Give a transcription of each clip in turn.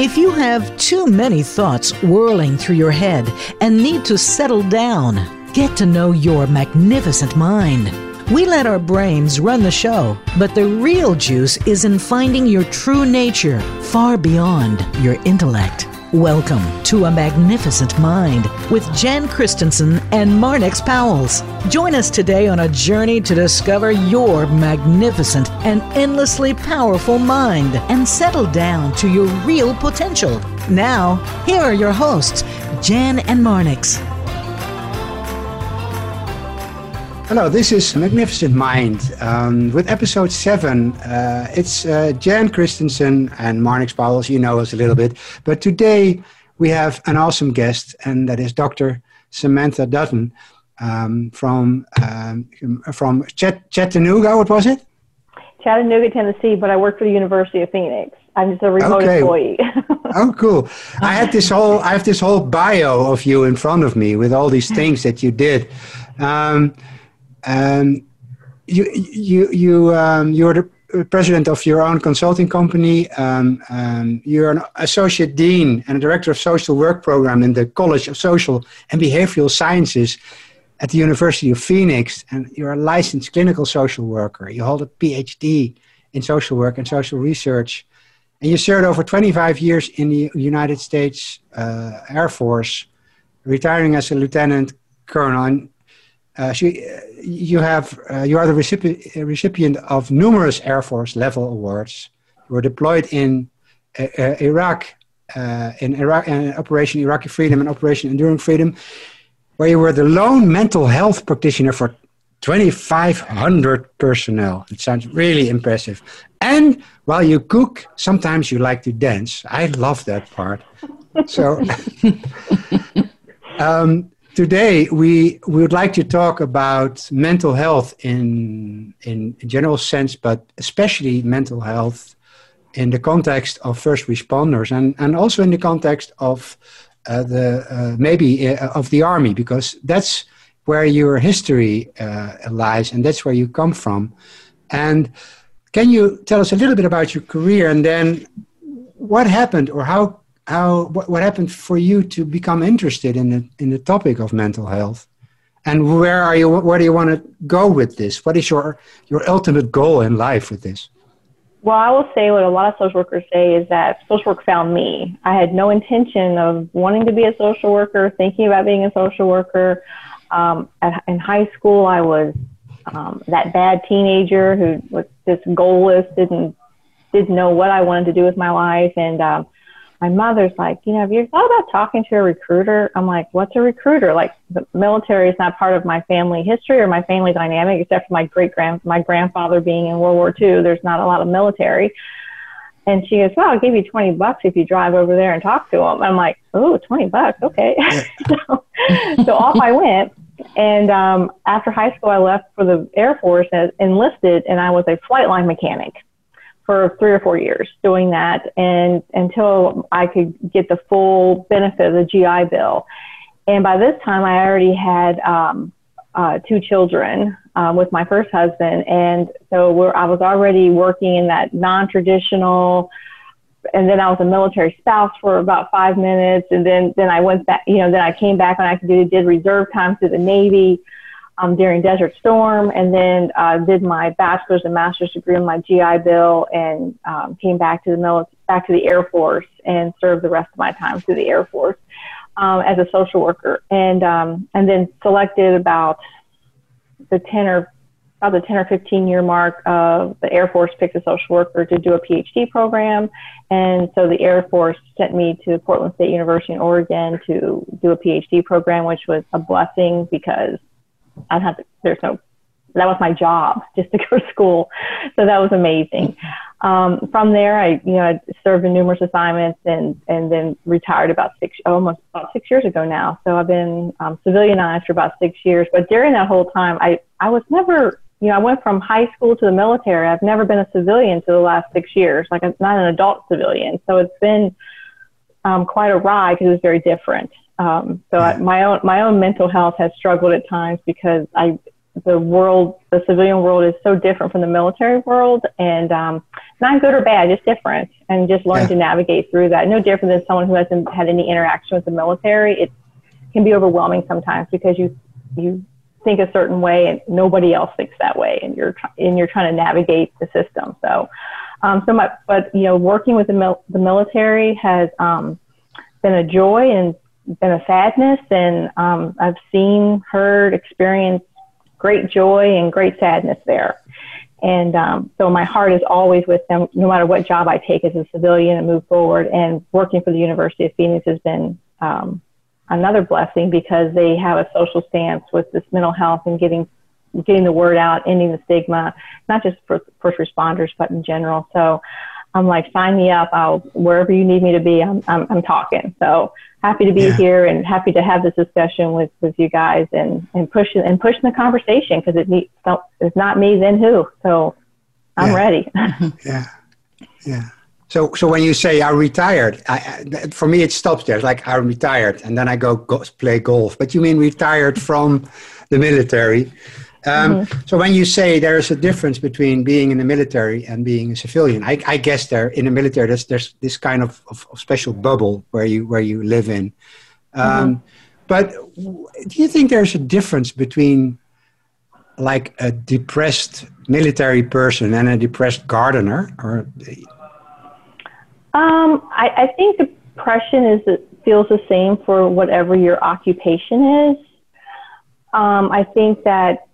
If you have too many thoughts whirling through your head and need to settle down, get to know your magnificent mind. We let our brains run the show, but the real juice is in finding your true nature far beyond your intellect. Welcome to A Magnificent Mind with Jan Christensen and Marnix Pauwels. Join us today on a journey to discover your magnificent and endlessly powerful mind and settle down to your real potential. Now, here are your hosts, Jan and Marnix. Hello, this is Magnificent Mind. Um, with episode seven, uh, it's uh, Jan Christensen and Marnix Pauwels. You know us a little bit. But today we have an awesome guest, and that is Dr. Samantha Dutton um, from, um, from Chat- Chattanooga. What was it? Chattanooga, Tennessee, but I work for the University of Phoenix. I'm just a remote okay. employee. oh, cool! I had this whole I have this whole bio of you in front of me with all these things that you did. Um, um, you you you um, you're the president of your own consulting company. Um, um, you're an associate dean and a director of social work program in the College of Social and Behavioral Sciences at the University of Phoenix, and you're a licensed clinical social worker. You hold a PhD in social work and social research, and you served over 25 years in the United States uh, Air Force, retiring as a lieutenant colonel. Uh, she, you have uh, you are the recipient, recipient of numerous Air Force level awards. You were deployed in uh, uh Iraq, uh, in Iraq, in Operation Iraqi Freedom and Operation Enduring Freedom, where you were the lone mental health practitioner for 2,500 personnel. It sounds really impressive. And while you cook, sometimes you like to dance. I love that part. So. um, today we, we would like to talk about mental health in, in general sense, but especially mental health in the context of first responders and, and also in the context of uh, the uh, maybe uh, of the army because that's where your history uh, lies and that's where you come from. And can you tell us a little bit about your career and then what happened or how how what, what happened for you to become interested in the in the topic of mental health? And where are you where do you want to go with this? What is your your ultimate goal in life with this? Well i will say what a lot of social workers say is that social work found me. I had no intention of wanting to be a social worker thinking about being a social worker. Um, at, in high school i was um, that bad teenager who was just goalless didn't didn't know what i wanted to do with my life. And um, my mother's like, you know, have you thought about talking to a recruiter? I'm like, what's a recruiter? Like, the military is not part of my family history or my family dynamic, except for my great grand, my grandfather being in World War II. There's not a lot of military. And she goes, well, I'll give you 20 bucks if you drive over there and talk to them. I'm like, oh, 20 bucks. Okay. so, so off I went. And um, after high school, I left for the Air Force and enlisted, and I was a flight line mechanic for three or four years doing that and until I could get the full benefit of the GI Bill. And by this time, I already had um, uh, two children um, with my first husband. And so we're, I was already working in that non traditional, and then I was a military spouse for about five minutes. And then, then I went back, you know, then I came back and I do, did reserve time through the Navy um, during Desert Storm, and then uh, did my bachelor's and master's degree on my GI Bill, and um, came back to the military, back to the Air Force, and served the rest of my time through the Air Force um, as a social worker, and um, and then selected about the ten or about the 10 or 15 year mark of the Air Force picked a social worker to do a PhD program. And so the Air Force sent me to Portland State University in Oregon to do a PhD program, which was a blessing because I had to, there's no that was my job just to go to school. So that was amazing. Um, from there, I, you know, I served in numerous assignments and, and then retired about six, almost about six years ago now. So I've been um, civilianized for about six years. But during that whole time, I, I was never, you know, I went from high school to the military. I've never been a civilian for the last six years, like I'm not an adult civilian. So it's been um, quite a ride because it's very different. Um, so I, my own my own mental health has struggled at times because I the world the civilian world is so different from the military world, and um, not good or bad, just different, and just learn Yeah. to navigate through that. No different than someone who hasn't had any interaction with the military. It can be overwhelming sometimes because you you think a certain way and nobody else thinks that way, and you're and you're trying to navigate the system. So, um, so my, but you know, working with the mil- the military has um, been a joy and been a sadness, and um, I've seen, heard, experienced great joy and great sadness there. And um, so my heart is always with them, no matter what job I take as a civilian and move forward. And working for the University of Phoenix has been um, another blessing because they have a social stance with this mental health and getting getting the word out, ending the stigma, not just for first responders, but in general. So I'm like, sign me up. I'll wherever you need me to be. I'm I'm, I'm talking. So happy to be Yeah. here and happy to have this discussion with, with you guys and and pushing and pushing the conversation because it needs so it's not me then who. So I'm Yeah. ready. Yeah, yeah. So, so when you say I'm retired, I, I, for me it stops there. Like I'm retired, and then I go, go play golf. But you mean retired from the military? Um, So when you say there is a difference between being in the military and being a civilian, I, I guess there in the military there's, there's this kind of, of, of special bubble where you where you live in. Um, But w- do you think there's a difference between like a depressed military person and a depressed gardener, or Um, I, I think depression is it feels the same for whatever your occupation is. Um, I think that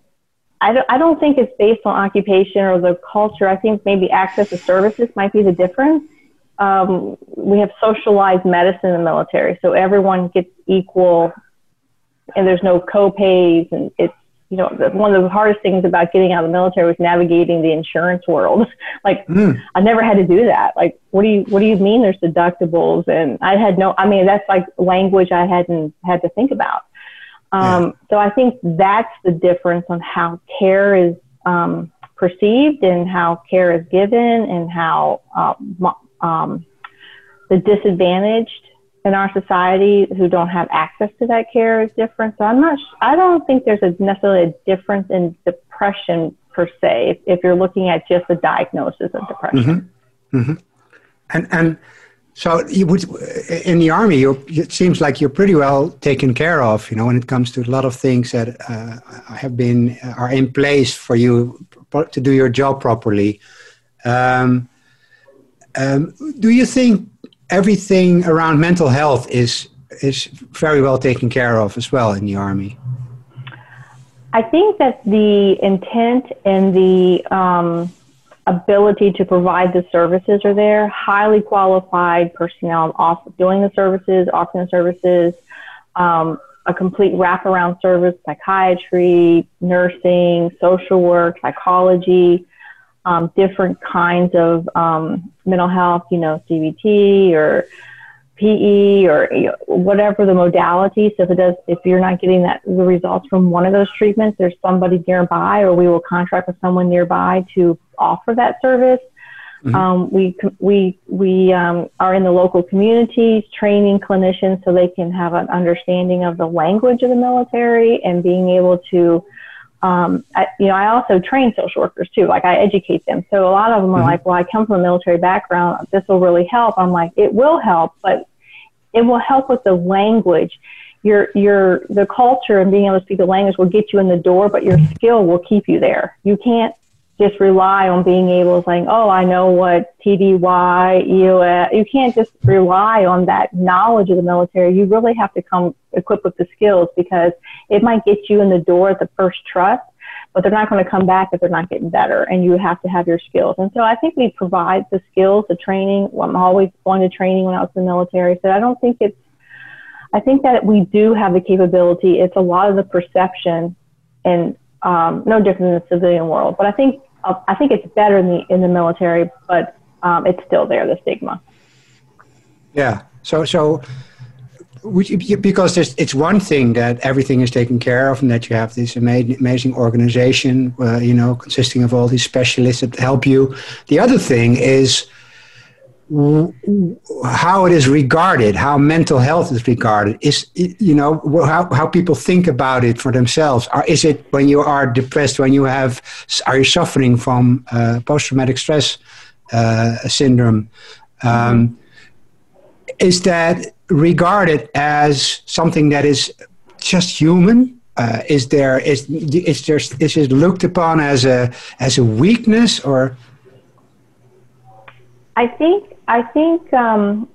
I don't, I don't think it's based on occupation or the culture. I think maybe access to services might be the difference. Um, we have socialized medicine in the military, so everyone gets equal, and there's no co-pays, and it's you know one of the hardest things about getting out of the military was navigating the insurance world. like Mm, I never had to do that. Like, what do you what do you mean there's deductibles? And I had no. I mean, that's like language I hadn't had to think about. Um, So I think that's the difference on how care is um, perceived and how care is given and how uh, um, the disadvantaged in our society who don't have access to that care is different. So I'm not. I don't think there's a necessarily a difference in depression per se. If, if you're looking at just the diagnosis of depression. and and so you would in the army. It seems like you're pretty well taken care of. You know, when it comes to a lot of things that uh, have been are in place for you to do your job properly. Um, um, do you think everything around mental health is is very well taken care of as well in the army? I think that the intent and the um, ability to provide the services are there. Highly qualified personnel off doing the services, offering the services, um, a complete wraparound service, psychiatry, nursing, social work, psychology, um, different kinds of um, mental health, you know, CBT or PE or you know, whatever the modality. So if it does, if you're not getting that the results from one of those treatments, there's somebody nearby, or we will contract with someone nearby to offer that service. Um, we we we um, are in the local communities training clinicians so they can have an understanding of the language of the military and being able to um, I, you know, I also train social workers too. Like I educate them. So a lot of them are like, well, I come from a military background. This will really help. I'm like, it will help, but it will help with the language. Your, your, the culture and being able to speak the language will get you in the door, but your skill will keep you there. You can't just rely on being able to say, oh, I know what TDY, EOS. You can't just rely on that knowledge of the military. You really have to come equipped with the skills because it might get you in the door at the first trust, but they're not going to come back if they're not getting better. And you have to have your skills. And so I think we provide the skills, the training. I'm always going to training when I was in the military. So I don't think it's, I think that we do have the capability. It's a lot of the perception and um, no different in the civilian world. But I think uh, I think it's better in the in the military, but um, it's still there the stigma. Yeah. So so because it's one thing that everything is taken care of and that you have this amazing, organization, uh, you know, consisting of all these specialists that help you. The other thing is how it is regarded, how mental health is regarded. Is you know how how people think about it for themselves. Or is it when you are depressed, when you have, are you suffering from uh, post traumatic stress uh, syndrome. Um, is that regarded as something that is just human? Uh, is there is is there is it looked upon as a as a weakness or? I think I think um,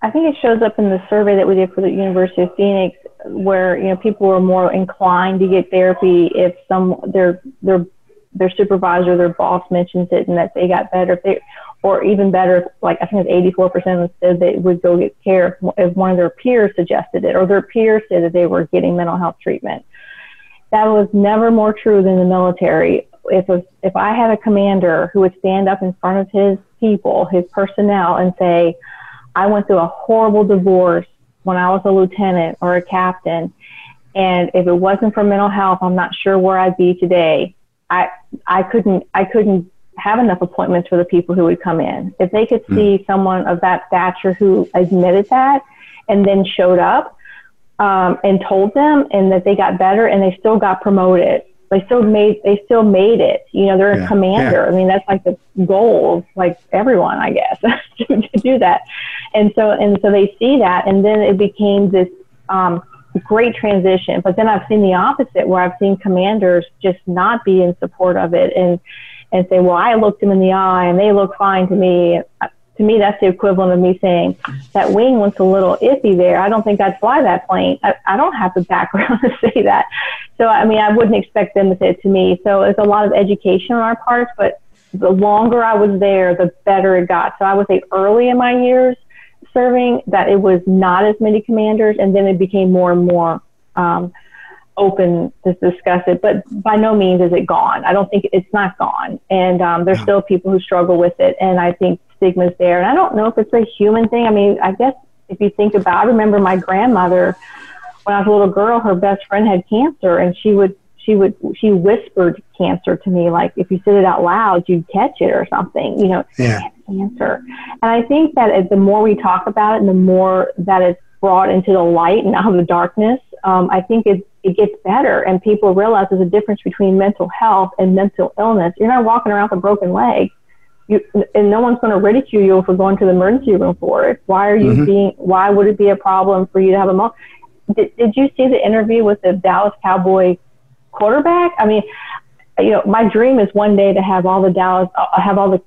I think it shows up in the survey that we did for the University of Phoenix, where you know people were more inclined to get therapy if some their their their supervisor, their boss mentions it, and that they got better. If they, or even better, like I think it's 84% said they would go get care if one of their peers suggested it, or their peers said that they were getting mental health treatment. That was never more true than the military. If a, if I had a commander who would stand up in front of his people, his personnel, and say, "I went through a horrible divorce when I was a lieutenant or a captain, and if it wasn't for mental health, I'm not sure where I'd be today." I I couldn't I couldn't have enough appointments for the people who would come in. If they could see mm. someone of that stature who admitted that and then showed up um, and told them and that they got better and they still got promoted. They still made they still made it. You know, they're yeah. a commander. Yeah. I mean, that's like the goal of like everyone, I guess, to, to do that. And so and so they see that, and then it became this um, great transition. But then I've seen the opposite, where I've seen commanders just not be in support of it and and say, well, I looked them in the eye and they look fine to me. To me, that's the equivalent of me saying that wing looks a little iffy there. I don't think I'd fly that plane. I, I don't have the background to say that. So, I mean, I wouldn't expect them to say it to me. So it's a lot of education on our parts, but the longer I was there, the better it got. So I would say early in my years, serving that it was not as many commanders, and then it became more and more um, open to discuss it. But by no means is it gone. I don't think it's not gone, and um, there's still people who struggle with it, and I think stigma's there. And I don't know if it's a human thing. I mean, I guess if you think about, I remember my grandmother when I was a little girl. Her best friend had cancer, and she would she would she whispered cancer to me like if you said it out loud you'd catch it or something you know yeah. cancer and i think that the more we talk about it and the more that it's brought into the light and out of the darkness um, i think it, it gets better and people realize there's a difference between mental health and mental illness you're not walking around with a broken leg you, and no one's going to ridicule you for going to the emergency room for it. Why are you mm-hmm. being? Why would it be a problem for you to have a? Mo- did, did you see the interview with the Dallas Cowboy quarterback. I mean, you know, my dream is one day to have all the Dallas, uh, have all the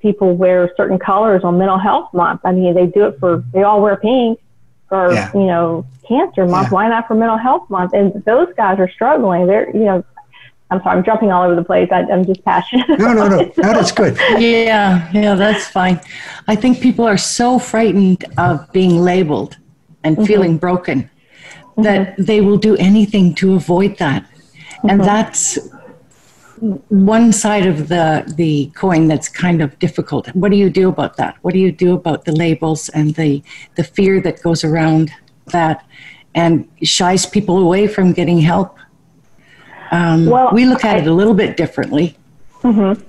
people wear certain colors on Mental Health Month. I mean, they do it for, they all wear pink for, yeah. you know, Cancer Month. Yeah. Why not for Mental Health Month? And those guys are struggling. They're, you know, I'm sorry, I'm jumping all over the place. I, am just passionate. No, no, no, no, that's good. yeah, yeah, that's fine. I think people are so frightened of being labeled and mm-hmm. feeling broken that mm-hmm. they will do anything to avoid that and mm-hmm. that's one side of the the coin that's kind of difficult. What do you do about that? What do you do about the labels and the the fear that goes around that and shies people away from getting help? Um, well, we look at I, it a little bit differently. Mm-hmm.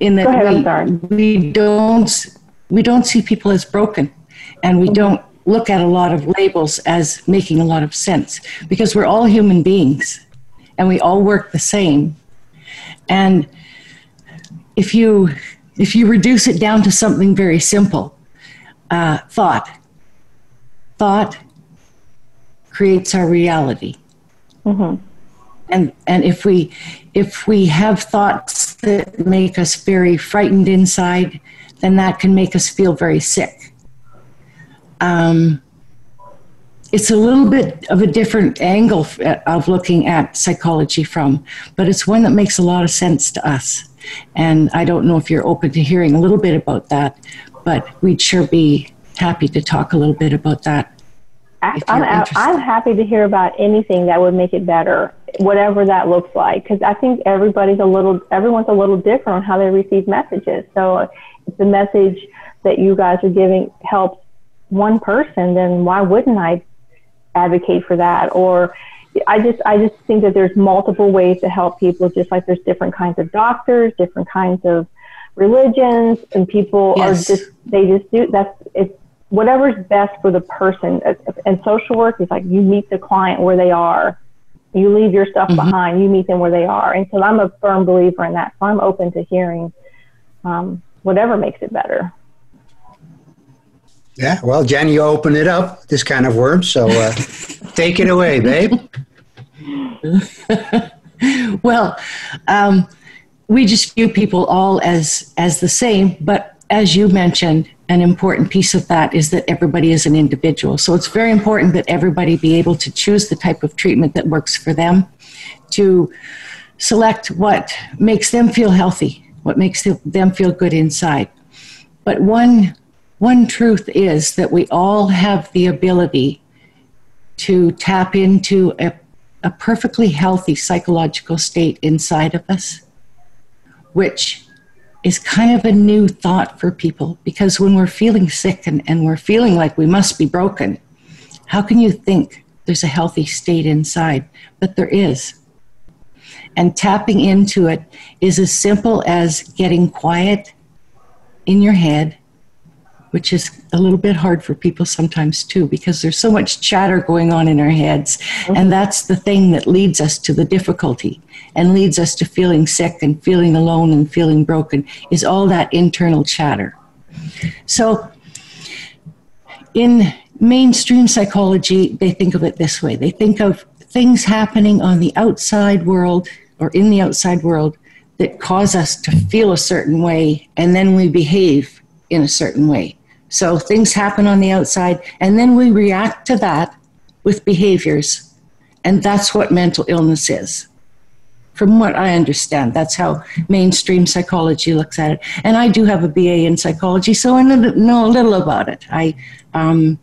In that ahead, we, we don't we don't see people as broken, and we mm-hmm. don't look at a lot of labels as making a lot of sense because we're all human beings and we all work the same. And if you if you reduce it down to something very simple, uh, thought, thought creates our reality. Mm-hmm. And and if we if we have thoughts that make us very frightened inside, then that can make us feel very sick. Um, it's a little bit of a different angle uh, of looking at psychology from, but it's one that makes a lot of sense to us. And I don't know if you're open to hearing a little bit about that, but we'd sure be happy to talk a little bit about that. I'm, I'm happy to hear about anything that would make it better, whatever that looks like, because I think everybody's a little, everyone's a little different on how they receive messages. So if the message that you guys are giving helps one person, then why wouldn't I advocate for that or I just I just think that there's multiple ways to help people just like there's different kinds of doctors, different kinds of religions and people yes. are just they just do that's it's whatever's best for the person and social work is like you meet the client where they are you leave your stuff mm-hmm. behind you meet them where they are and so i'm a firm believer in that so i'm open to hearing um, whatever makes it better. Yeah, well, Jen, you open it up, this kind of worm, so uh, take it away, babe. well, um, we just view people all as as the same, but as you mentioned, an important piece of that is that everybody is an individual. So it's very important that everybody be able to choose the type of treatment that works for them, to select what makes them feel healthy, what makes them feel good inside. But one one truth is that we all have the ability to tap into a, a perfectly healthy psychological state inside of us, which is kind of a new thought for people because when we're feeling sick and, and we're feeling like we must be broken, how can you think there's a healthy state inside? But there is. And tapping into it is as simple as getting quiet in your head which is a little bit hard for people sometimes too because there's so much chatter going on in our heads. Mm-hmm. and that's the thing that leads us to the difficulty and leads us to feeling sick and feeling alone and feeling broken is all that internal chatter. So in mainstream psychology they think of it this way. They think of things happening on the outside world or in the outside world that cause us to feel a certain way and then we behave in a certain way so things happen on the outside, and then we react to that with behaviors. And that's what mental illness is. From what I understand, that's how mainstream psychology looks at it. And I do have a BA in psychology, so I know a little about it. I, um,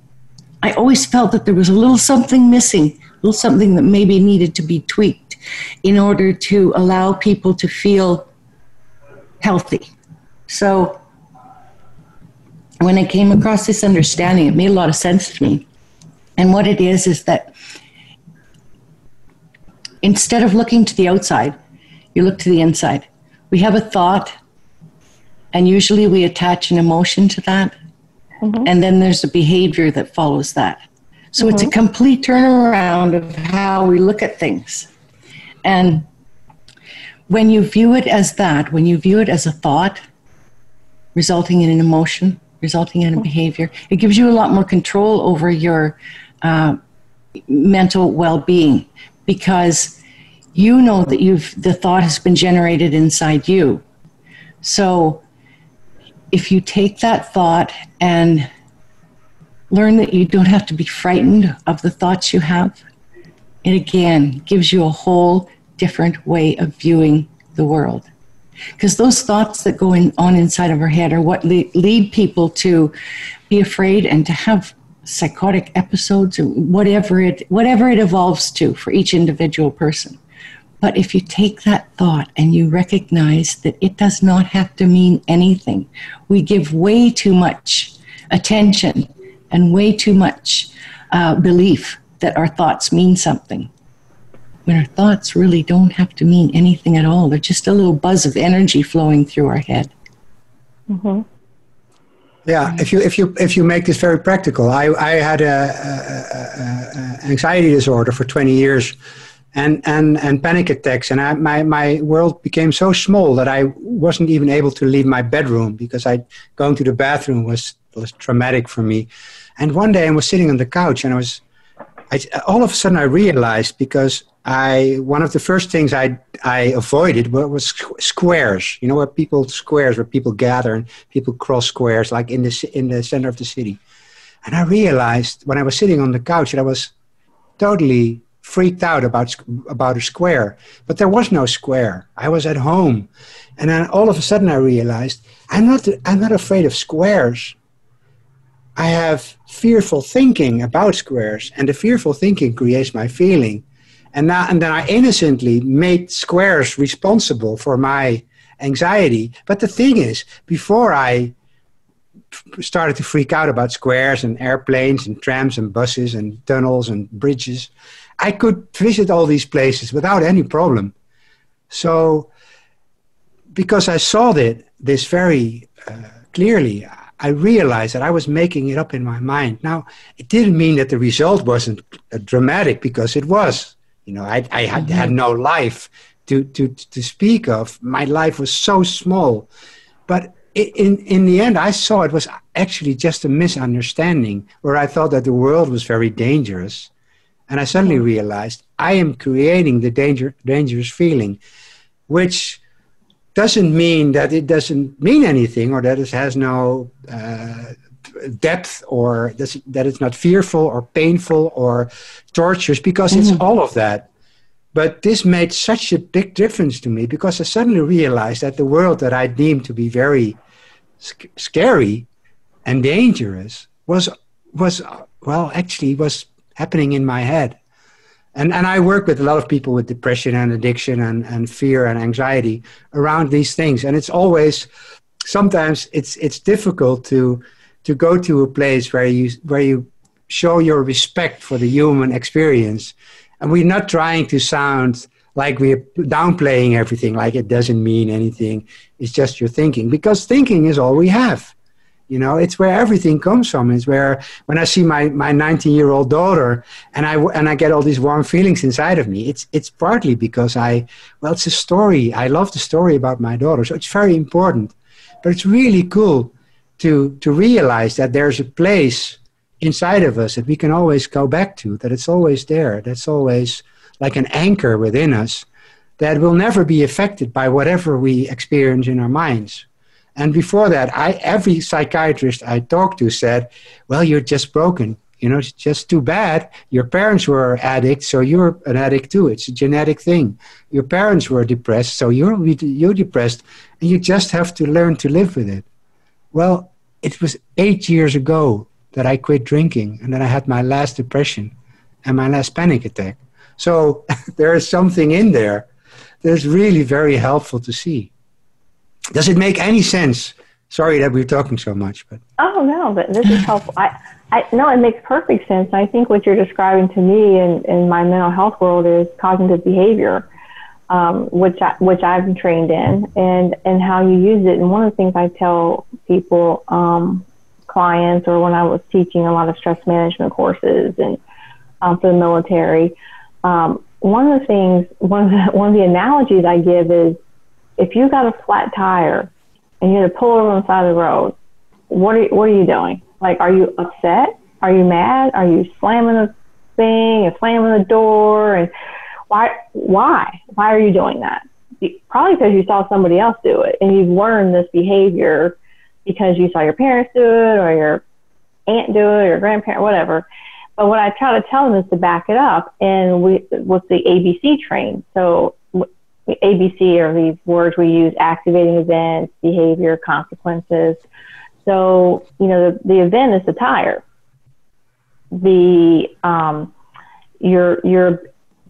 I always felt that there was a little something missing, a little something that maybe needed to be tweaked in order to allow people to feel healthy. So when I came across this understanding, it made a lot of sense to me. And what it is is that instead of looking to the outside, you look to the inside. We have a thought, and usually we attach an emotion to that, mm-hmm. and then there's a behavior that follows that. So mm-hmm. it's a mm-hmm. complete turnaround of how we look at things. And when you view it as that, when you view it as a thought resulting in an emotion, resulting in a behavior. It gives you a lot more control over your uh, mental well-being because you know that you've the thought has been generated inside you. So if you take that thought and learn that you don't have to be frightened of the thoughts you have, it again gives you a whole different way of viewing the world because those thoughts that go in, on inside of our head are what le- lead people to be afraid and to have psychotic episodes or whatever it whatever it evolves to for each individual person. But if you take that thought and you recognize that it does not have to mean anything we give way too much attention and way too much uh, belief that our thoughts mean something when our thoughts really don't have to mean anything at all. They're just a little buzz of energy flowing through our head. Mm-hmm. Yeah, if you if you if you make this very practical, I I had a, a, a anxiety disorder for twenty years, and and and panic attacks, and I, my my world became so small that I wasn't even able to leave my bedroom because I going to the bathroom was was traumatic for me, and one day I was sitting on the couch and I was, I, all of a sudden I realized because I one of the first things I I avoided was squares. You know, where people squares where people gather and people cross squares, like in the in the center of the city. And I realized when I was sitting on the couch that I was totally freaked out about about a square, but there was no square. I was at home, and then all of a sudden I realized I'm not I'm not afraid of squares. I have fearful thinking about squares, and the fearful thinking creates my feeling and now and then I innocently made squares responsible for my anxiety. But the thing is, before I started to freak out about squares and airplanes and trams and buses and tunnels and bridges, I could visit all these places without any problem. So, because I saw that this very uh, clearly, I realized that I was making it up in my mind. Now, it didn't mean that the result wasn't dramatic because it was. You know, I, I had, mm-hmm. had no life to, to, to speak of. My life was so small. But in in the end, I saw it was actually just a misunderstanding where I thought that the world was very dangerous, and I suddenly realized I am creating the danger dangerous feeling, which doesn't mean that it doesn't mean anything or that it has no uh, depth or that it's not fearful or painful or torturous because mm-hmm. it's all of that. But this made such a big difference to me because I suddenly realized that the world that I deemed to be very sc- scary and dangerous was was well actually was happening in my head. And and I work with a lot of people with depression and addiction and, and fear and anxiety around these things. And it's always sometimes it's it's difficult to to go to a place where you where you show your respect for the human experience. And we're not trying to sound like we're downplaying everything like it doesn't mean anything. It's just your thinking because thinking is all we have. You know it's where everything comes from. It's where when i see my my 19 year old daughter and i and i get all these warm feelings inside of me it's it's partly because i well it's a story. I love the story about my daughter so it's very important. But it's really cool to to realize that there's a place inside of us that we can always go back to, that it's always there, that's always like an anchor within us that will never be affected by whatever we experience in our minds. And before that, I, every psychiatrist I talked to said, Well, you're just broken. You know, it's just too bad. Your parents were addicts, so you're an addict too. It's a genetic thing. Your parents were depressed, so you're, you're depressed, and you just have to learn to live with it. Well, it was eight years ago that I quit drinking and then I had my last depression and my last panic attack. So there is something in there that's really very helpful to see. Does it make any sense? Sorry that we're talking so much, but oh no, but this is helpful. I, I no, it makes perfect sense. I think what you're describing to me in, in my mental health world is cognitive behavior, um, which I, which I've trained in, and and how you use it. And one of the things I tell people um, clients or when I was teaching a lot of stress management courses and um, for the military. Um, one of the things, one of the, one of the analogies I give is if you got a flat tire and you had to pull over on the side of the road, what are, what are you doing? Like, are you upset? Are you mad? Are you slamming the thing and slamming the door? And why, why, why are you doing that? Probably because you saw somebody else do it and you've learned this behavior because you saw your parents do it or your aunt do it or your grandparent, whatever. But what I try to tell them is to back it up and we, with the ABC train. So ABC are these words we use, activating events, behavior, consequences. So, you know, the, the event is the tire. The, um, you're, you're,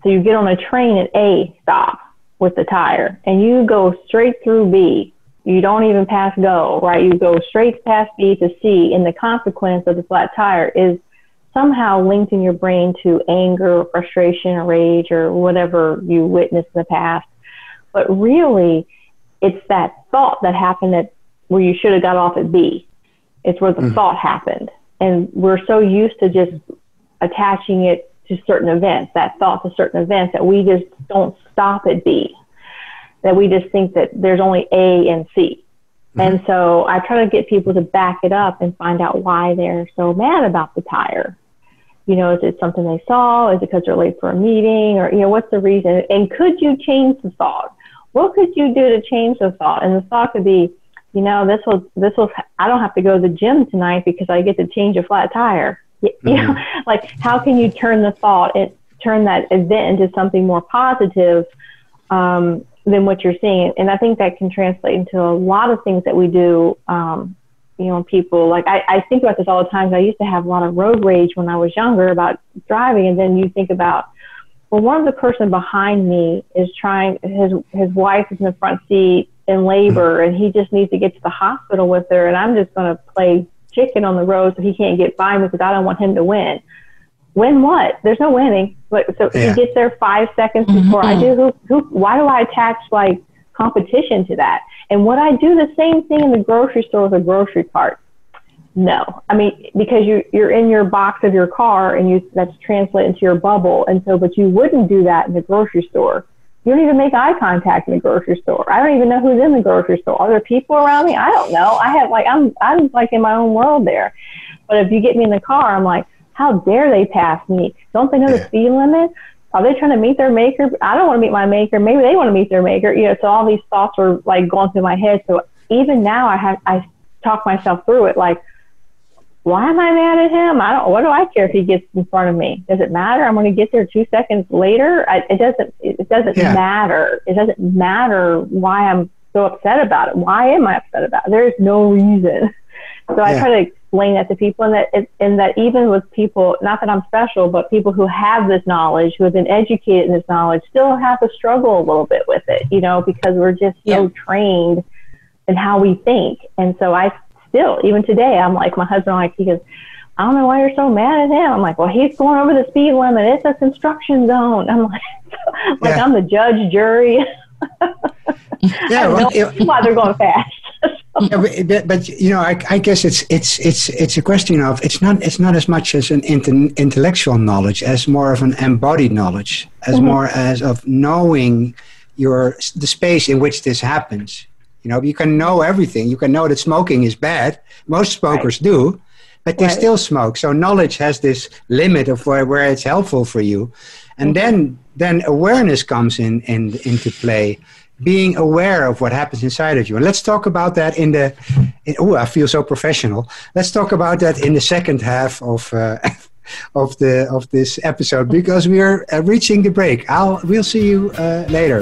so you get on a train at A stop with the tire and you go straight through B you don't even pass go, right? You go straight past B to C, and the consequence of the flat tire is somehow linked in your brain to anger, or frustration, or rage, or whatever you witnessed in the past. But really, it's that thought that happened at where you should have got off at B. It's where the mm thought happened. And we're so used to just attaching it to certain events, that thought to certain events, that we just don't stop at B that we just think that there's only A and C. Mm-hmm. And so I try to get people to back it up and find out why they're so mad about the tire. You know, is it something they saw? Is it because they're late for a meeting? Or, you know, what's the reason? And could you change the thought? What could you do to change the thought? And the thought could be, you know, this will, this will, I don't have to go to the gym tonight because I get to change a flat tire. You mm-hmm. know, like how can you turn the thought and turn that event into something more positive? Um, than what you're seeing. And I think that can translate into a lot of things that we do. Um, you know, people like I, I think about this all the time. I used to have a lot of road rage when I was younger about driving, and then you think about, well, one of the person behind me is trying. His his wife is in the front seat in labor, and he just needs to get to the hospital with her, and I'm just going to play chicken on the road so he can't get by me because I don't want him to win win what? There's no winning. But so yeah. he gets there five seconds before mm-hmm. I do. Who, who, why do I attach like competition to that? And would I do the same thing in the grocery store with a grocery cart? No, I mean because you you're in your box of your car and you that's translate into your bubble, and so but you wouldn't do that in the grocery store you don't even make eye contact in the grocery store. I don't even know who's in the grocery store. Are there people around me? I don't know. I have like I'm I'm like in my own world there. But if you get me in the car, I'm like, how dare they pass me? Don't they know the speed limit? Are they trying to meet their maker? I don't want to meet my maker. Maybe they want to meet their maker. You know, so all these thoughts were like going through my head. So even now, I have I talk myself through it. Like, why am I mad at him? I don't. What do I care if he gets in front of me? Does it matter? I'm going to get there two seconds later. I, it doesn't. It doesn't yeah. matter. It doesn't matter why I'm so upset about it. Why am I upset about it? There is no reason. So I try to explain that to people, and that it, and that even with people, not that I'm special, but people who have this knowledge, who have been educated in this knowledge, still have to struggle a little bit with it, you know, because we're just yeah. so trained in how we think. And so I still, even today, I'm like, my husband, like, he goes, I don't know why you're so mad at him. I'm like, well, he's going over the speed limit. It's a construction zone. I'm like, like yeah. I'm the judge, jury. yeah, well, it, why they're going fast. yeah, but, but, you know, I, I, guess it's it's it's it's a question of it's not it's not as much as an intellectual knowledge as more of an embodied knowledge, as mm-hmm. more as of knowing your the space in which this happens. You know, you can know everything. You can know that smoking is bad. Most smokers right. do, but they right. still smoke. So knowledge has this limit of where, where it's helpful for you, and then then awareness comes in, in into play being aware of what happens inside of you. And let's talk about that in the. oh, I feel so professional. Let's talk about that in the second half of. Uh, of the of this episode because we are uh, reaching the break. I'll we'll see you uh, later.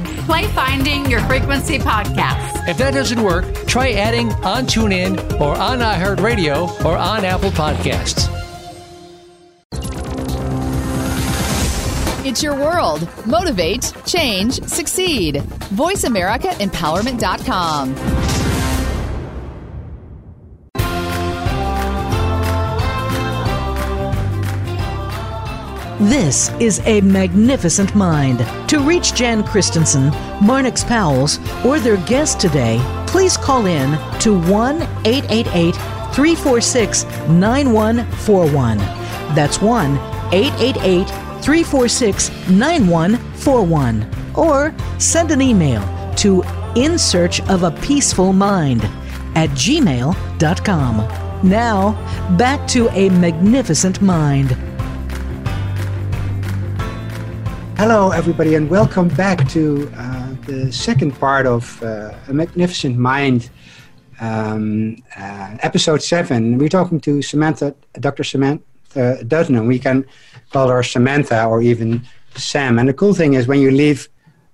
play Finding Your Frequency podcast. If that doesn't work, try adding on TuneIn or on iHeartRadio or on Apple Podcasts. It's your world. Motivate, change, succeed. VoiceAmericaEmpowerment.com. This is a magnificent mind. To reach Jan Christensen, Marnix Pauwels, or their guest today, please call in to 1 888 346 9141. That's 1 888 346 9141. Or send an email to in search of a peaceful mind at gmail.com. Now, back to a magnificent mind. Hello, everybody, and welcome back to uh, the second part of uh, A Magnificent Mind, um, uh, episode seven. We're talking to Samantha, Dr. Samantha Dutton. We can call her Samantha or even Sam. And the cool thing is, when you leave,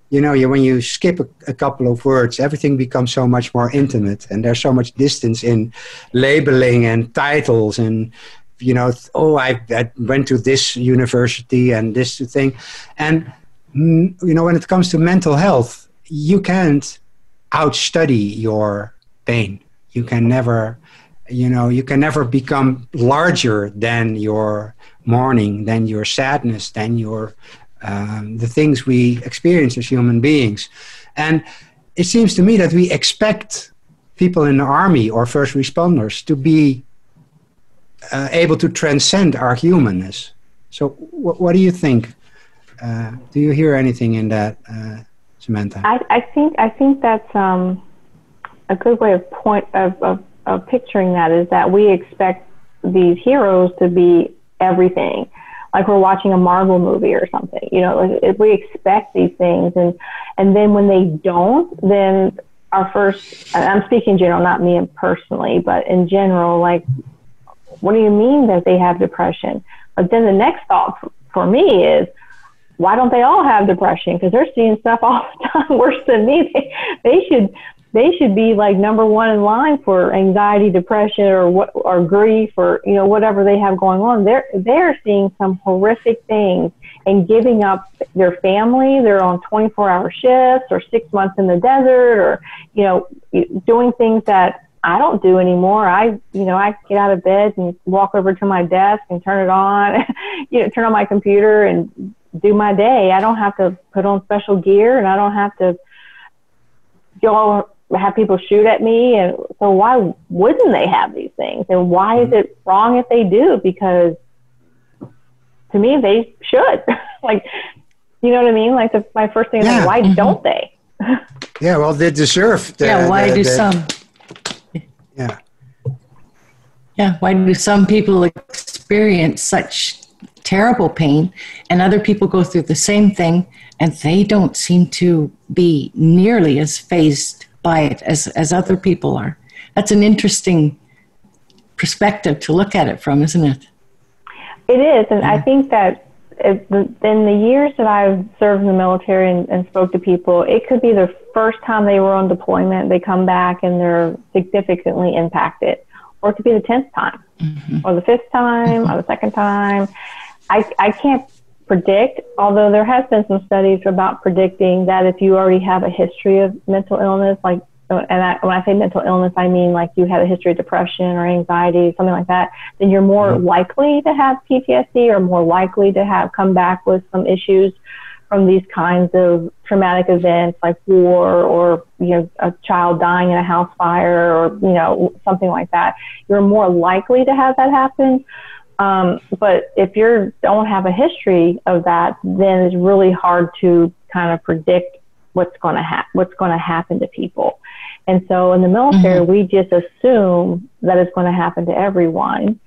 you know, you, when you skip a, a couple of words, everything becomes so much more intimate, and there's so much distance in labeling and titles and you know, oh, I, I went to this university and this thing. And, mm, you know, when it comes to mental health, you can't outstudy your pain. You can never, you know, you can never become larger than your mourning, than your sadness, than your, um, the things we experience as human beings. And it seems to me that we expect people in the army or first responders to be uh, able to transcend our humanness. So, wh- what do you think? Uh, do you hear anything in that, uh, Samantha? I, I, think I think that's um, a good way of point of, of, of picturing that is that we expect these heroes to be everything like we're watching a Marvel movie or something. You know, if we expect these things, and and then when they don't, then our first. I'm speaking general, not me personally, but in general, like what do you mean that they have depression? But then the next thought for me is, why don't they all have depression? Because they're seeing stuff all the time worse than me. They, they should they should be like number one in line for anxiety, depression, or what, or grief, or you know whatever they have going on. They're they're seeing some horrific things and giving up their family. They're on 24-hour shifts, or six months in the desert, or you know doing things that I don't do anymore. I you know I get out of bed and walk over to my desk and turn it on, you know, turn on my computer and do my day. I don't have to put on special gear, and I don't have to go have people shoot at me and so why wouldn't they have these things and why is it wrong if they do because to me they should like you know what i mean like the, my first thing is like, why Mhm. don't they Yeah, well, they deserve. The, yeah, why the- do the- some? Yeah, Yeah, why do some people experience such terrible pain and other people go through the same thing and they don't seem to be nearly as phased by it as, as other people are? That's an interesting perspective to look at it from, isn't it? It is, and I think that it, the, in the years that I've served in the military and, and spoke to people, it could be the first time they were on deployment, they come back and they're significantly impacted, or it could be the tenth time, mm-hmm. or the fifth time, mm-hmm. or the second time. I I can't predict, although there has been some studies about predicting that if you already have a history of mental illness, like and I, when I say mental illness, I mean like you have a history of depression or anxiety, something like that, then you're more likely to have PTSD or more likely to have come back with some issues from these kinds of traumatic events like war or you know a child dying in a house fire or you know something like that. You're more likely to have that happen. Um, but if you don't have a history of that, then it's really hard to kind of predict what's going to happen. What's going to happen to people. And so in the military, we just assume that it's going to happen to everyone,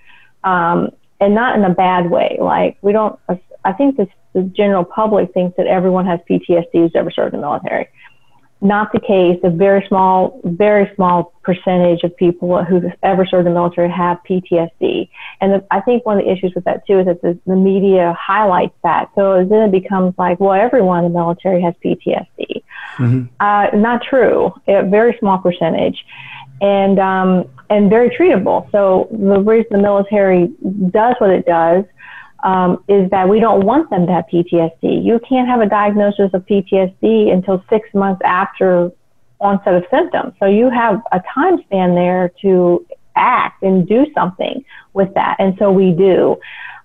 um, and not in a bad way. Like we don't. I think this, the general public thinks that everyone has PTSD who's ever served in the military. Not the case. A very small, very small percentage of people who've ever served in the military have PTSD. And the, I think one of the issues with that too is that the, the media highlights that. So then it becomes like, well, everyone in the military has PTSD. Uh, not true. A very small percentage, and um, and very treatable. So the reason the military does what it does um, is that we don't want them to have PTSD. You can't have a diagnosis of PTSD until six months after onset of symptoms. So you have a time span there to act and do something with that, and so we do.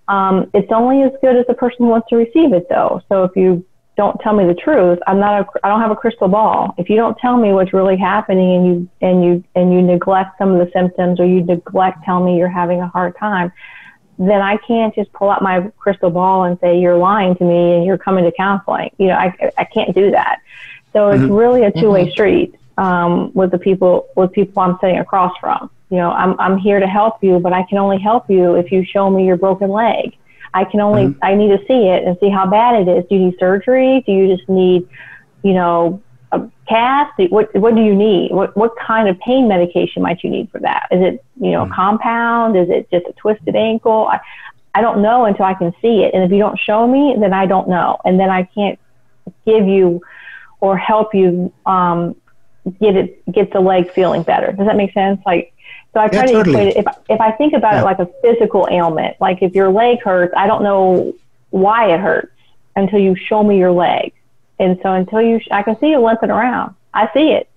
Um, it's only as good as the person wants to receive it, though. So if you don't tell me the truth, I'm not a, I don't have a crystal ball. If you don't tell me what's really happening and you and you and you neglect some of the symptoms or you neglect telling me you're having a hard time, then I can't just pull out my crystal ball and say you're lying to me and you're coming to counseling. You know, I I can't do that. So it's mm-hmm. really a mm-hmm. two way street um, with the people with people I'm sitting across from. You know, I'm I'm here to help you, but I can only help you if you show me your broken leg. I can only mm-hmm. I need to see it and see how bad it is. Do you need surgery? Do you just need, you know, cast? What what do you need? What what kind of pain medication might you need for that? Is it you know a compound? Is it just a twisted ankle? I, I don't know until I can see it. And if you don't show me, then I don't know, and then I can't give you or help you um, get it get the leg feeling better. Does that make sense? Like so I try Yeah, to totally. equate it. If, if I think about Yeah. it like a physical ailment, like if your leg hurts, I don't know why it hurts until you show me your leg. And so until you, sh- I can see you limping around. I see it,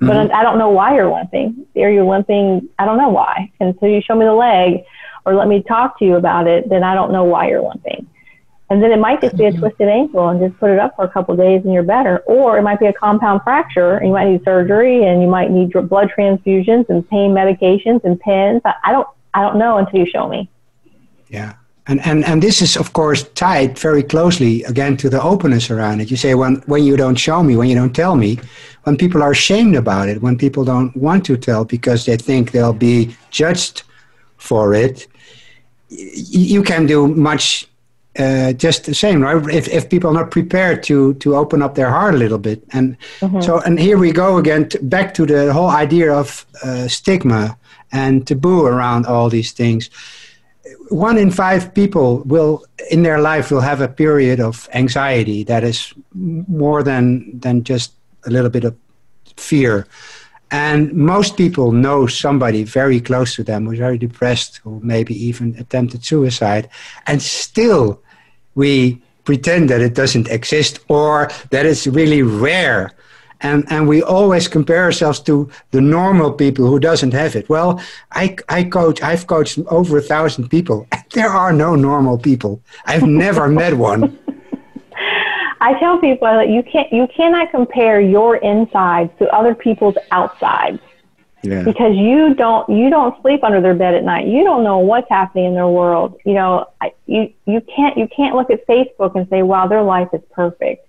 but mm-hmm. I don't know why you're limping. Or you're limping, I don't know why. Until you show me the leg or let me talk to you about it, then I don't know why you're limping. And then it might just be a mm-hmm. twisted ankle and just put it up for a couple of days and you're better. Or it might be a compound fracture and you might need surgery and you might need blood transfusions and pain medications and pins. I don't, I don't know until you show me. Yeah. And, and, and this is, of course, tied very closely again to the openness around it. You say, when, when you don't show me, when you don't tell me, when people are ashamed about it, when people don't want to tell because they think they'll be judged for it, y- you can do much uh, just the same, right? If, if people are not prepared to, to open up their heart a little bit. And so, and here we go again, to, back to the whole idea of uh, stigma and taboo around all these things one in five people will in their life will have a period of anxiety that is more than than just a little bit of fear And most people know somebody very close to them who's very depressed, who maybe even attempted suicide, and still we pretend that it doesn't exist or that it's really rare. And, and we always compare ourselves to the normal people who doesn't have it. Well, I, I coach, I've coached over a thousand people. There are no normal people. I've never met one. I tell people that you can't you cannot compare your insides to other people's outsides. Yeah. Because you don't you don't sleep under their bed at night. You don't know what's happening in their world. You know, I, you you can't you can't look at Facebook and say, "Wow, their life is perfect."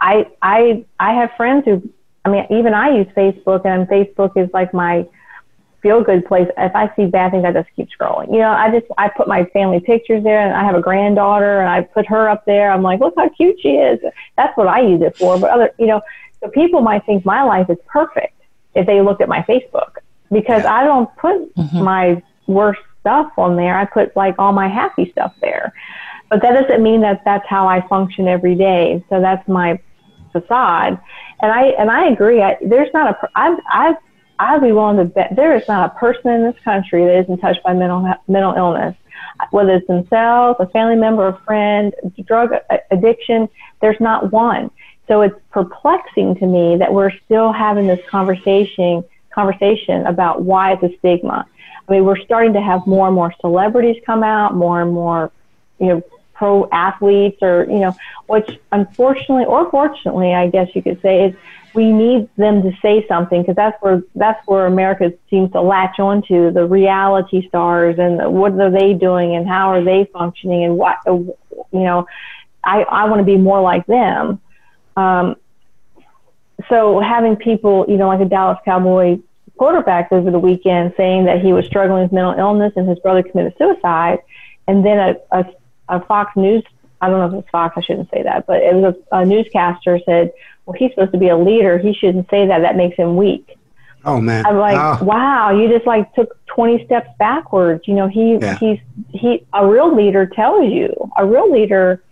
I I I have friends who I mean, even I use Facebook, and Facebook is like my feel good place. If I see bad things, I just keep scrolling. You know, I just I put my family pictures there, and I have a granddaughter, and I put her up there. I'm like, look how cute she is. That's what I use it for. But other, you know, so people might think my life is perfect if they look at my Facebook because I don't put mm-hmm. my worst stuff on there. I put like all my happy stuff there. But that doesn't mean that that's how I function every day. So that's my facade. And I and I agree. I, there's not a I've I've I'd be willing to bet there is not a person in this country that isn't touched by mental mental illness, whether it's themselves, a family member, a friend, drug addiction. There's not one. So it's perplexing to me that we're still having this conversation conversation about why it's a stigma. I mean, we're starting to have more and more celebrities come out, more and more, you know, pro athletes, or you know, which unfortunately or fortunately, I guess you could say, is we need them to say something because that's where that's where America seems to latch onto the reality stars and the, what are they doing and how are they functioning and what you know. I I want to be more like them. Um, so having people, you know, like a Dallas Cowboy quarterback over the weekend saying that he was struggling with mental illness and his brother committed suicide, and then a, a, a Fox News I don't know if it's Fox, I shouldn't say that, but it was a, a newscaster said well, he's supposed to be a leader. He shouldn't say that. That makes him weak. Oh man. I'm like, oh. wow, you just like took 20 steps backwards. You know, he, yeah. he's, he, a real leader tells you, a real leader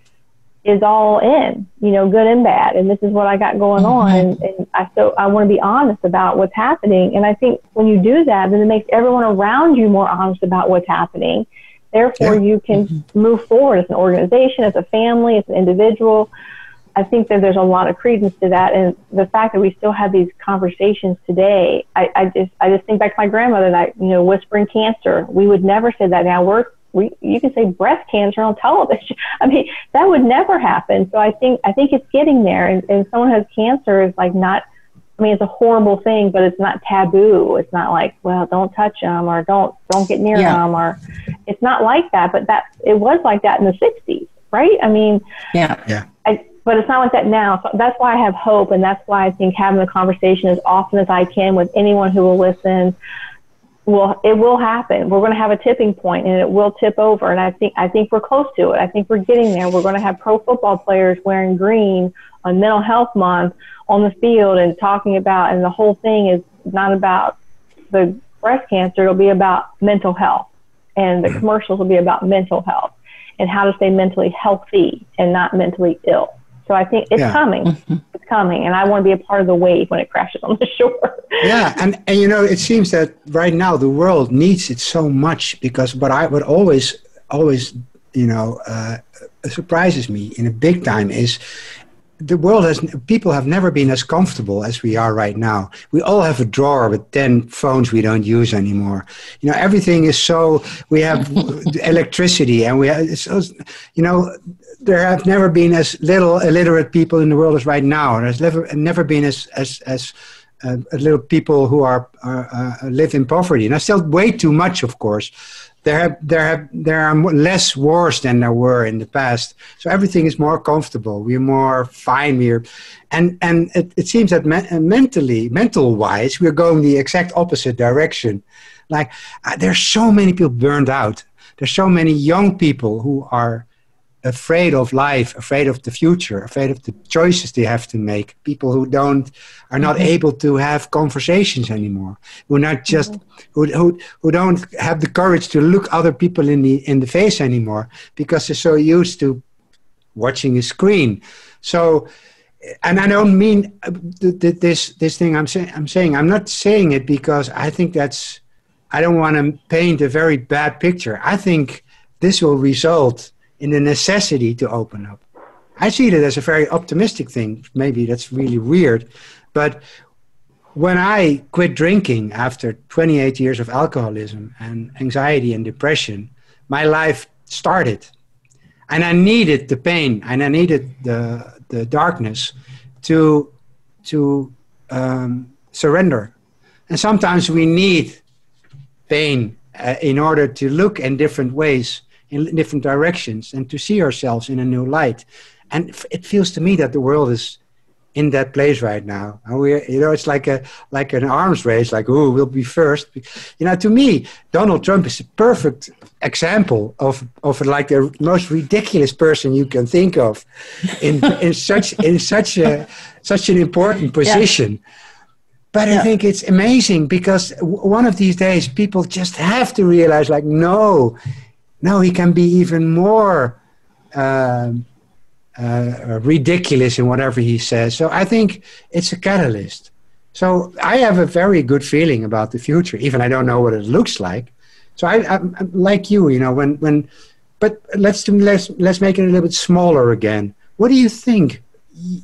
is all in, you know, good and bad. And this is what I got going mm-hmm. on. And, and I, so I want to be honest about what's happening. And I think when you do that, then it makes everyone around you more honest about what's happening. Therefore, yeah. you can mm-hmm. move forward as an organization, as a family, as an individual. I think that there's a lot of credence to that, and the fact that we still have these conversations today, I, I just I just think back to my grandmother that you know whispering cancer. We would never say that now. We're we, you can say breast cancer on television. I mean, that would never happen. So I think I think it's getting there. And, and someone who has cancer is like not. I mean, it's a horrible thing, but it's not taboo. It's not like, well, don't touch them or don't don't get near yeah. them or it's not like that. But that it was like that in the '60s, right? I mean, yeah, yeah. I, but it's not like that now. So that's why I have hope, and that's why I think having the conversation as often as I can with anyone who will listen will it will happen. We're going to have a tipping point, and it will tip over. And I think I think we're close to it. I think we're getting there. We're going to have pro football players wearing green on Mental Health Month on the field and talking about, and the whole thing is not about the breast cancer. It'll be about mental health, and the commercials will be about mental health and how to stay mentally healthy and not mentally ill. So I think it's yeah. coming. Mm-hmm. It's coming, and I want to be a part of the wave when it crashes on the shore. yeah, and and you know, it seems that right now the world needs it so much because what I would always always you know uh, surprises me in a big time is the world has people have never been as comfortable as we are right now. We all have a drawer with ten phones we don't use anymore. You know, everything is so. We have electricity, and we have. So, you know, there have never been as little illiterate people in the world as right now. There's never never been as as as uh, little people who are, are uh, live in poverty. And I still way too much, of course there have there have there are less wars than there were in the past. So everything is more comfortable. We're more fine. We're and and it, it seems that me- mentally mental wise we're going the exact opposite direction. Like uh, there's so many people burned out. There's so many young people who are afraid of life, afraid of the future, afraid of the choices they have to make. People who don't are not mm-hmm. able to have conversations anymore. Who not just who, who who don't have the courage to look other people in the in the face anymore because they're so used to watching a screen. So and I don't mean uh, th- th- this this thing I'm saying. I'm saying I'm not saying it because I think that's. I don't want to paint a very bad picture. I think this will result in the necessity to open up. I see it as a very optimistic thing. Maybe that's really weird, but when I quit drinking after 28 years of alcoholism and anxiety and depression, my life started. And I needed the pain and I needed the, the darkness to, to um, surrender. And sometimes we need pain uh, in order to look in different ways, in different directions, and to see ourselves in a new light. And it feels to me that the world is in that place right now. And we, you know, it's like a like an arms race. Like, oh, we'll be first. You know, to me, Donald Trump is a perfect example of of like the most ridiculous person you can think of, in in such in such a such an important position. Yeah. But yeah. I think it's amazing because one of these days people just have to realize, like, no, no, he can be even more. Um, uh, ridiculous in whatever he says. So I think it's a catalyst. So I have a very good feeling about the future, even I don't know what it looks like. So I, I, I like you, you know, when when, but let's let's let's make it a little bit smaller again. What do you think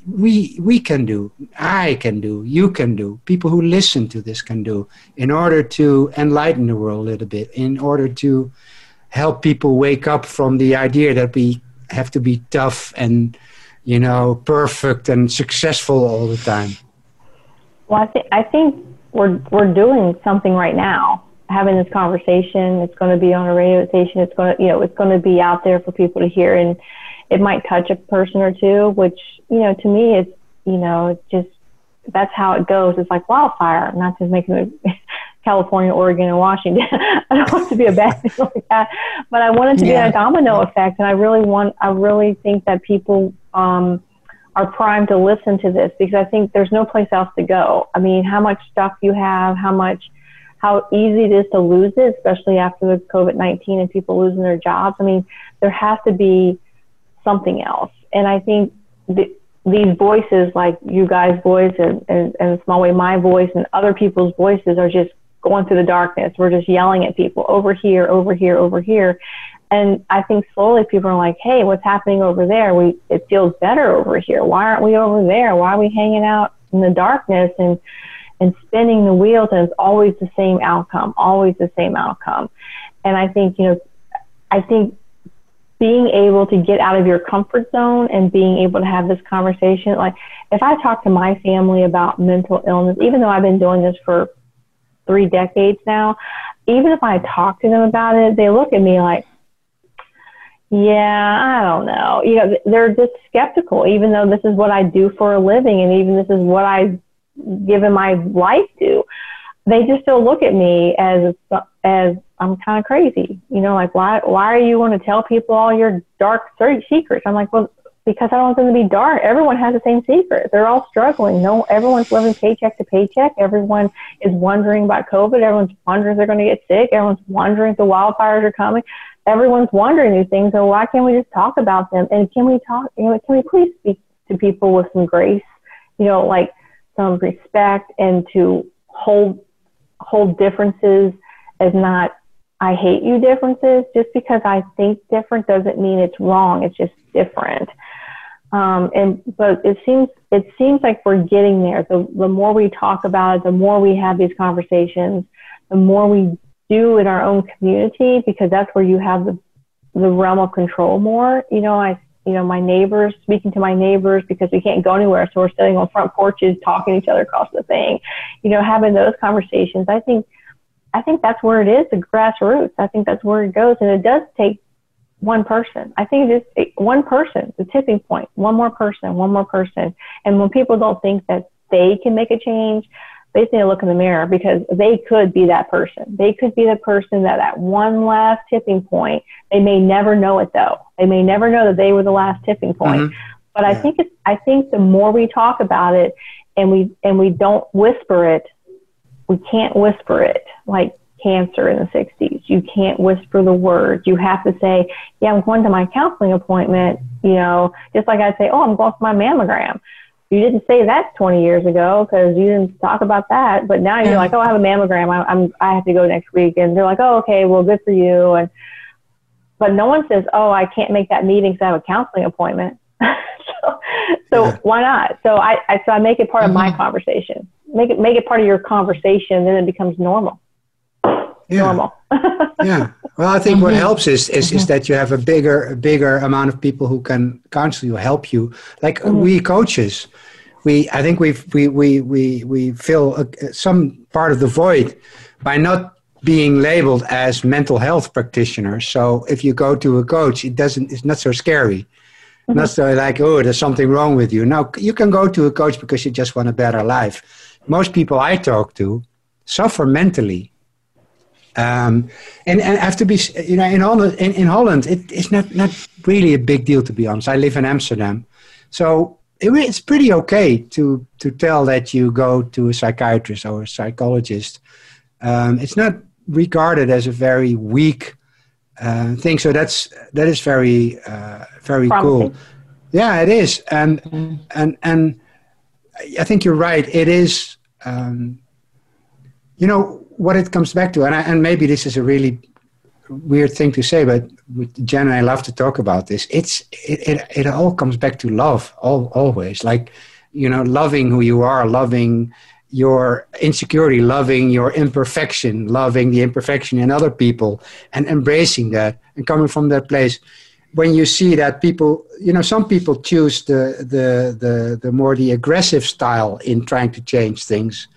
we we can do? I can do. You can do. People who listen to this can do in order to enlighten the world a little bit. In order to help people wake up from the idea that we have to be tough and you know perfect and successful all the time. Well i think i think we're we're doing something right now having this conversation. It's going to be on a radio station. It's going to you know it's going to be out there for people to hear and it might touch a person or two which you know to me it's you know just that's how it goes. It's like wildfire not just making it California, Oregon, and Washington. I don't want to be a bad thing like that, but I want it to yeah. be a domino effect, and I really want. I really think that people um, are primed to listen to this because I think there's no place else to go. I mean, how much stuff you have, how much, how easy it is to lose it, especially after the COVID nineteen and people losing their jobs. I mean, there has to be something else, and I think. The, these voices, like you guys' voice and, and, and small way my voice and other people's voices, are just going through the darkness. We're just yelling at people over here, over here, over here. And I think slowly people are like, hey, what's happening over there? We it feels better over here. Why aren't we over there? Why are we hanging out in the darkness and and spinning the wheels and it's always the same outcome, always the same outcome. And I think, you know, I think being able to get out of your comfort zone and being able to have this conversation, like if I talk to my family about mental illness, even though I've been doing this for three decades now, even if I talk to them about it, they look at me like, yeah, I don't know. You know, they're just skeptical, even though this is what I do for a living and even this is what I've given my life to. They just still look at me as as I'm kind of crazy. You know, like why why are you want to tell people all your dark secrets? I'm like, well, because I don't want them to be dark. Everyone has the same secret. They're all struggling. No, everyone's living paycheck to paycheck. Everyone is wondering about COVID. Everyone's wondering if they're going to get sick. Everyone's wondering if the wildfires are coming. Everyone's wondering these things. So why can't we just talk about them? And can we talk? You know, can we please speak to people with some grace? You know, like some respect and to hold hold differences as not I hate you differences. Just because I think different doesn't mean it's wrong. It's just different. Um, and but it seems it seems like we're getting there. The the more we talk about it, the more we have these conversations, the more we do in our own community, because that's where you have the the realm of control more. You know, I you know my neighbors speaking to my neighbors because we can't go anywhere, so we're sitting on front porches talking to each other across the thing. You know, having those conversations. I think I think that's where it is, the grassroots. I think that's where it goes, and it does take one person. I think it is one person, the tipping point, one more person, one more person. And when people don't think that they can make a change, they need to look in the mirror because they could be that person. They could be the person that at one last tipping point, they may never know it though. They may never know that they were the last tipping point. Mm-hmm. But yeah. I think it's, I think the more we talk about it and we, and we don't whisper it, we can't whisper it. Like cancer in the 60s. You can't whisper the word. You have to say, yeah, I'm going to my counseling appointment, you know, just like I'd say, oh, I'm going for my mammogram. you didn't say that 20 years ago because you didn't talk about that. But now you're like, oh, I have a mammogram. I, I'm, I have to go next week. And they're like, oh, okay, well, good for you. And, but no one says, oh, I can't make that meeting because I have a counseling appointment. so, so yeah. why not? So I, I, so I make it part mm-hmm. of my mm-hmm. conversation. Make it, make it part of your conversation. Then it becomes normal. Yeah. Normal. yeah. Well, I think mm-hmm. what helps is, is, mm-hmm. is that you have a bigger, a bigger amount of people who can counsel you, help you. Like mm-hmm. we coaches, we I think we we we we we fill a, some part of the void by not being labeled as mental health practitioners. So if you go to a coach, it doesn't it's not so scary. Mm-hmm. Not so like oh there's something wrong with you. Now you can go to a coach because you just want a better life. Most people I talk to suffer mentally. Um, and, and have to be, you know, in Holland, in, in Holland, it, it's not, not really a big deal to be honest. I live in Amsterdam. So it's pretty okay to to tell that you go to a psychiatrist or a psychologist. Um, it's not regarded as a very weak uh, thing, so that's that is very uh, very Promising. cool. Yeah, it is, and mm. and and I think you're right. It is. Um, you know what it comes back to, and I, and maybe this is a really weird thing to say, but Jan and I love to talk about this. It's it, it, it all comes back to love, all, always. Like you know, loving who you are, loving your insecurity, loving your imperfection, loving the imperfection in other people, and embracing that, and coming from that place. When you see that people, you know, some people choose the the the, the more the aggressive style in trying to change things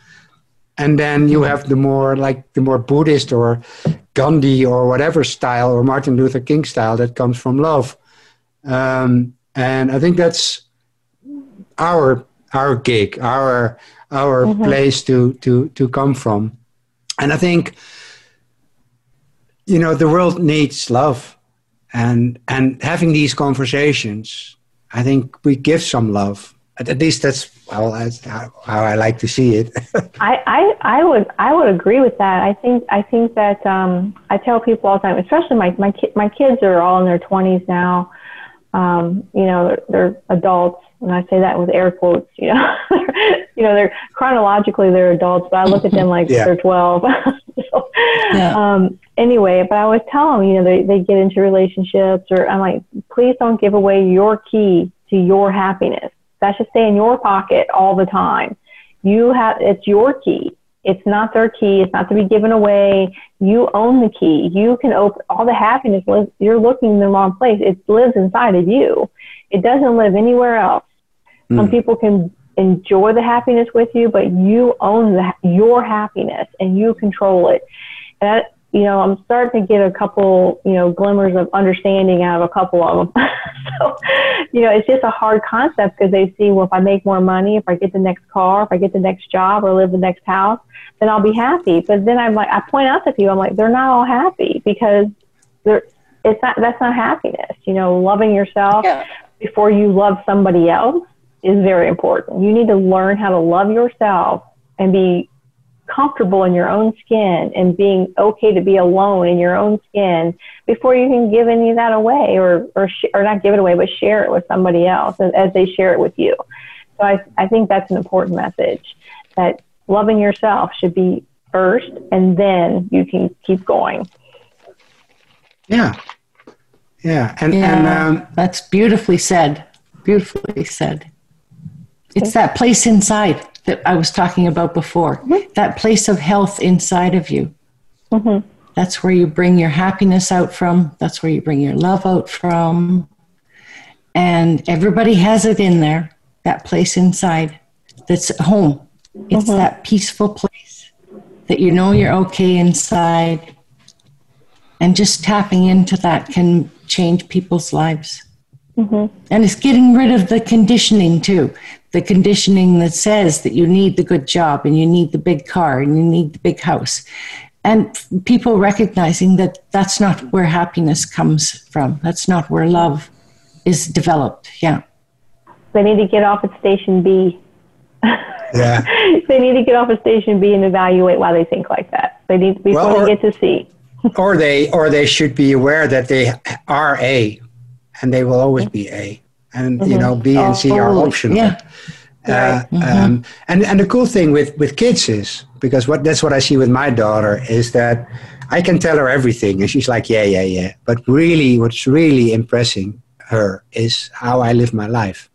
and then you have the more like the more buddhist or gandhi or whatever style or martin luther king style that comes from love. Um, and i think that's our our gig our our mm-hmm. place to to to come from. And i think you know the world needs love. And and having these conversations i think we give some love. At least that's well, that's how, how I like to see it. I, I, I would I would agree with that. I think I think that um, I tell people all the time, especially my my ki- my kids are all in their twenties now. Um, you know, they're, they're adults, and I say that with air quotes. You know, you know, they're chronologically they're adults, but I look at them like yeah. they're twelve. so, yeah. um, anyway, but I always tell them, you know, they they get into relationships, or I'm like, please don't give away your key to your happiness that should stay in your pocket all the time. You have, it's your key. It's not their key. It's not to be given away. You own the key. You can open all the happiness. Lives, you're looking in the wrong place. It lives inside of you. It doesn't live anywhere else. Mm. Some hmm. people can enjoy the happiness with you, but you own the, your happiness and you control it. And that, you know, I'm starting to get a couple, you know, glimmers of understanding out of a couple of them. so, you know, it's just a hard concept because they see, well, if I make more money, if I get the next car, if I get the next job or live the next house, then I'll be happy. But then I'm like, I point out to people, I'm like, they're not all happy because they're, it's not, that's not happiness. You know, loving yourself yeah. before you love somebody else is very important. You need to learn how to love yourself and be comfortable in your own skin and being okay to be alone in your own skin before you can give any of that away or or, sh- or not give it away but share it with somebody else as they share it with you. So I, I think that's an important message that loving yourself should be first and then you can keep going. Yeah. Yeah and, yeah, and um, that's beautifully said. Beautifully said. It's that place inside that I was talking about before. Mm-hmm. That place of health inside of you. Mm-hmm. That's where you bring your happiness out from. That's where you bring your love out from. And everybody has it in there, that place inside that's home. It's mm-hmm. that peaceful place that you know you're okay inside. And just tapping into that can change people's lives. Mm-hmm. And it's getting rid of the conditioning too the conditioning that says that you need the good job and you need the big car and you need the big house. And people recognizing that that's not where happiness comes from. That's not where love is developed. Yeah. They need to get off at station B. Yeah. they need to get off at station B and evaluate why they think like that. They need before well, or, they get to C. or they or they should be aware that they are A and they will always be A and mm-hmm. you know B and C are optional. Yeah. Uh, um, and and the cool thing with with kids is because what that's what I see with my daughter is that I can tell her everything and she's like yeah yeah yeah. But really, what's really impressing her is how I live my life.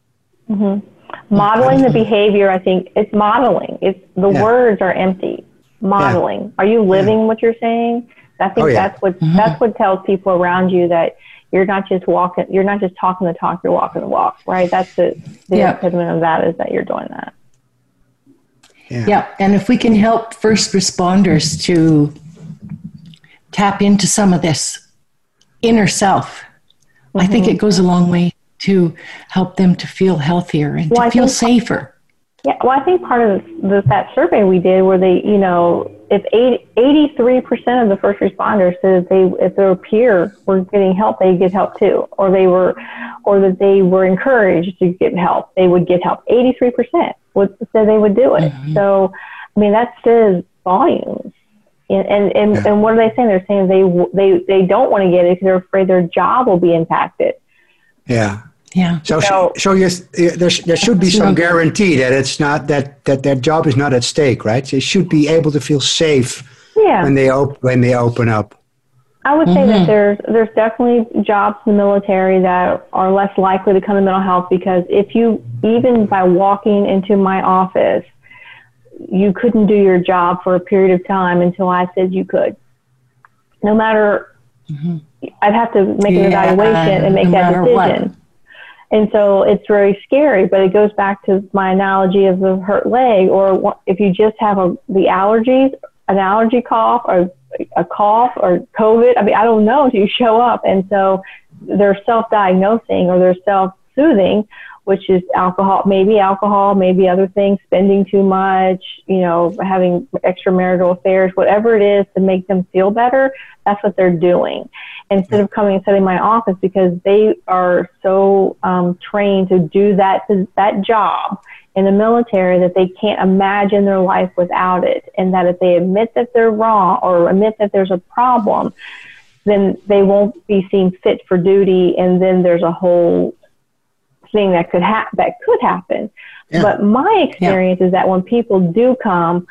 Modeling the behavior, I think it's modeling. It's the Yeah. words are empty. Modeling. Are you living what you're saying? I think Oh, yeah. that's what that's what tells people around you that you're not just walking. You're not just talking the talk. You're walking the walk. Right. That's the the Yeah. epitome of that is that you're doing that. Yeah, and if we can help first responders to tap into some of this inner self, I think Mm-hmm. it goes a long way to help them to feel healthier and Well, I to feel think- safer. Yeah, well, I think part of the, that survey we did, where they, you know, if 83 percent of the first responders said that they, if their peer were getting help, they get help too, or they were, or that they were encouraged to get help, they would get help. 83 percent would said they would do it. Mm-hmm. So, I mean, that says volumes. And and and, Yeah. and what are they saying? They're saying they they they don't want to get it because they're afraid their job will be impacted. Yeah. Yeah. So, So- so yes, uh, there, there should be some guarantee that it's not that, that their job is not at stake, right? They should be able to feel safe Yeah. when they op- when they open up. I would say Mm-hmm. that there's there's definitely jobs in the military that are less likely to come to mental health because if you even by walking into my office, you couldn't do your job for a period of time until I said you could. No matter, I'd have to make an Mm-hmm. Yeah, evaluation and make no that decision. what. And so it's very scary, but it goes back to my analogy of the hurt leg, or if you just have a, the allergies, an allergy cough, or a cough, or COVID. I mean, I don't know until you show up. And so they're self-diagnosing or they're self-soothing, which is alcohol, maybe alcohol, maybe other things, spending too much, you know, having extramarital affairs, whatever it is to make them feel better. That's what they're doing instead of coming and sitting in my office because they are so um, trained to do that that job in the military that they can't imagine their life without it, and that if they admit that they're wrong or admit that there's a problem, then they won't be seen fit for duty, and then there's a whole thing that could ha- that could happen. Yeah. But my experience is that when people do come,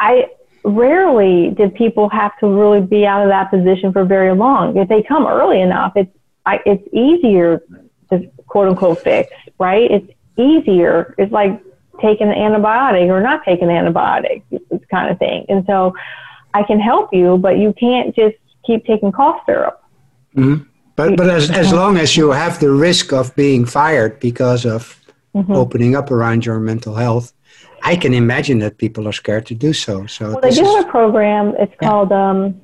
I rarely did people have to really be out of that position for very long. If they come early enough, it's I, it's easier to quote unquote fix, right? It's easier. It's like taking an antibiotic or not taking an antibiotic, kind of thing. And so I can help you, but you can't just keep taking cough syrup. Mm-hmm. But but as as long as you have the risk of being fired because of Mm-hmm. opening up around your mental health, I can imagine that people are scared to do so. So Well, they do have a program. It's called um,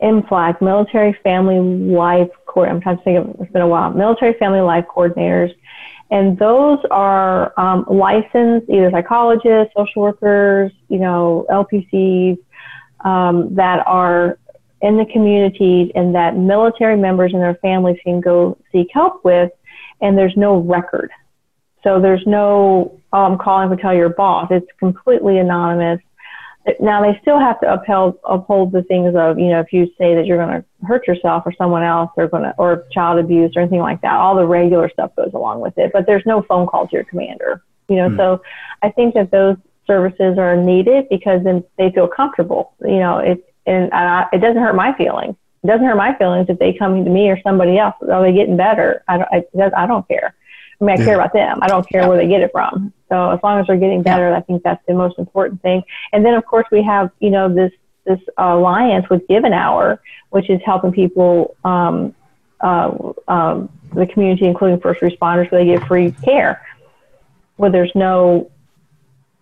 MFLAG, Military Family Life Court. I'm trying to think of. It's been a while. Military Family Life Coordinators, and those are um, licensed either psychologists, social workers, you know, LPCs um, that are in the communities and that military members and their families can go seek help with, and there's no record. So there's no, I'm calling to tell your boss. It's completely anonymous. Now they still have to uphold uphold the things of you know if you say that you're going to hurt yourself or someone else they're going to or child abuse or anything like that all the regular stuff goes along with it but there's no phone call to your commander you know hmm. so I think that those services are needed because then they feel comfortable you know it and I, it doesn't hurt my feelings. It doesn't hurt my feelings if they come to me or somebody else. Are they getting better? I don't I, I don't care. I mean, I care about them. I don't care where they get it from. So as long as they're getting better, I think that's the most important thing. And then, of course, we have you know this this alliance with Give an Hour, which is helping people, um, uh, um, the community, including first responders, where they get free care, where there's no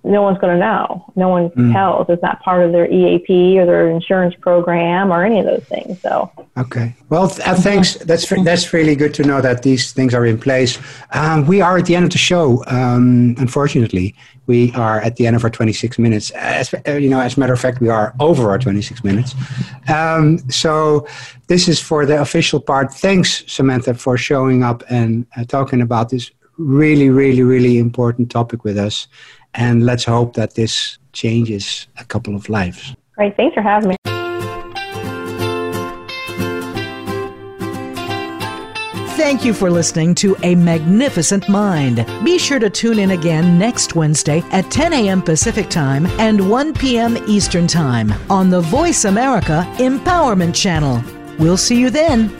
no one's going to know. No one tells. It's not part of their EAP or their insurance program or any of those things. So Okay. Well, th- uh, thanks. That's that's really good to know that these things are in place. Um, we are at the end of the show. Um, unfortunately, we are at the end of our 26 minutes. As, uh, you know, as a matter of fact, we are over our 26 minutes. Um, so this is for the official part. Thanks, Samantha, for showing up and uh, talking about this really, really, really important topic with us. And let's hope that this changes a couple of lives. great. Thanks for having me. Thank you for listening to A Magnificent Mind. Be sure to tune in again next Wednesday at 10 a.m. Pacific Time and 1 p.m. Eastern Time on the Voice America Empowerment Channel. We'll see you then.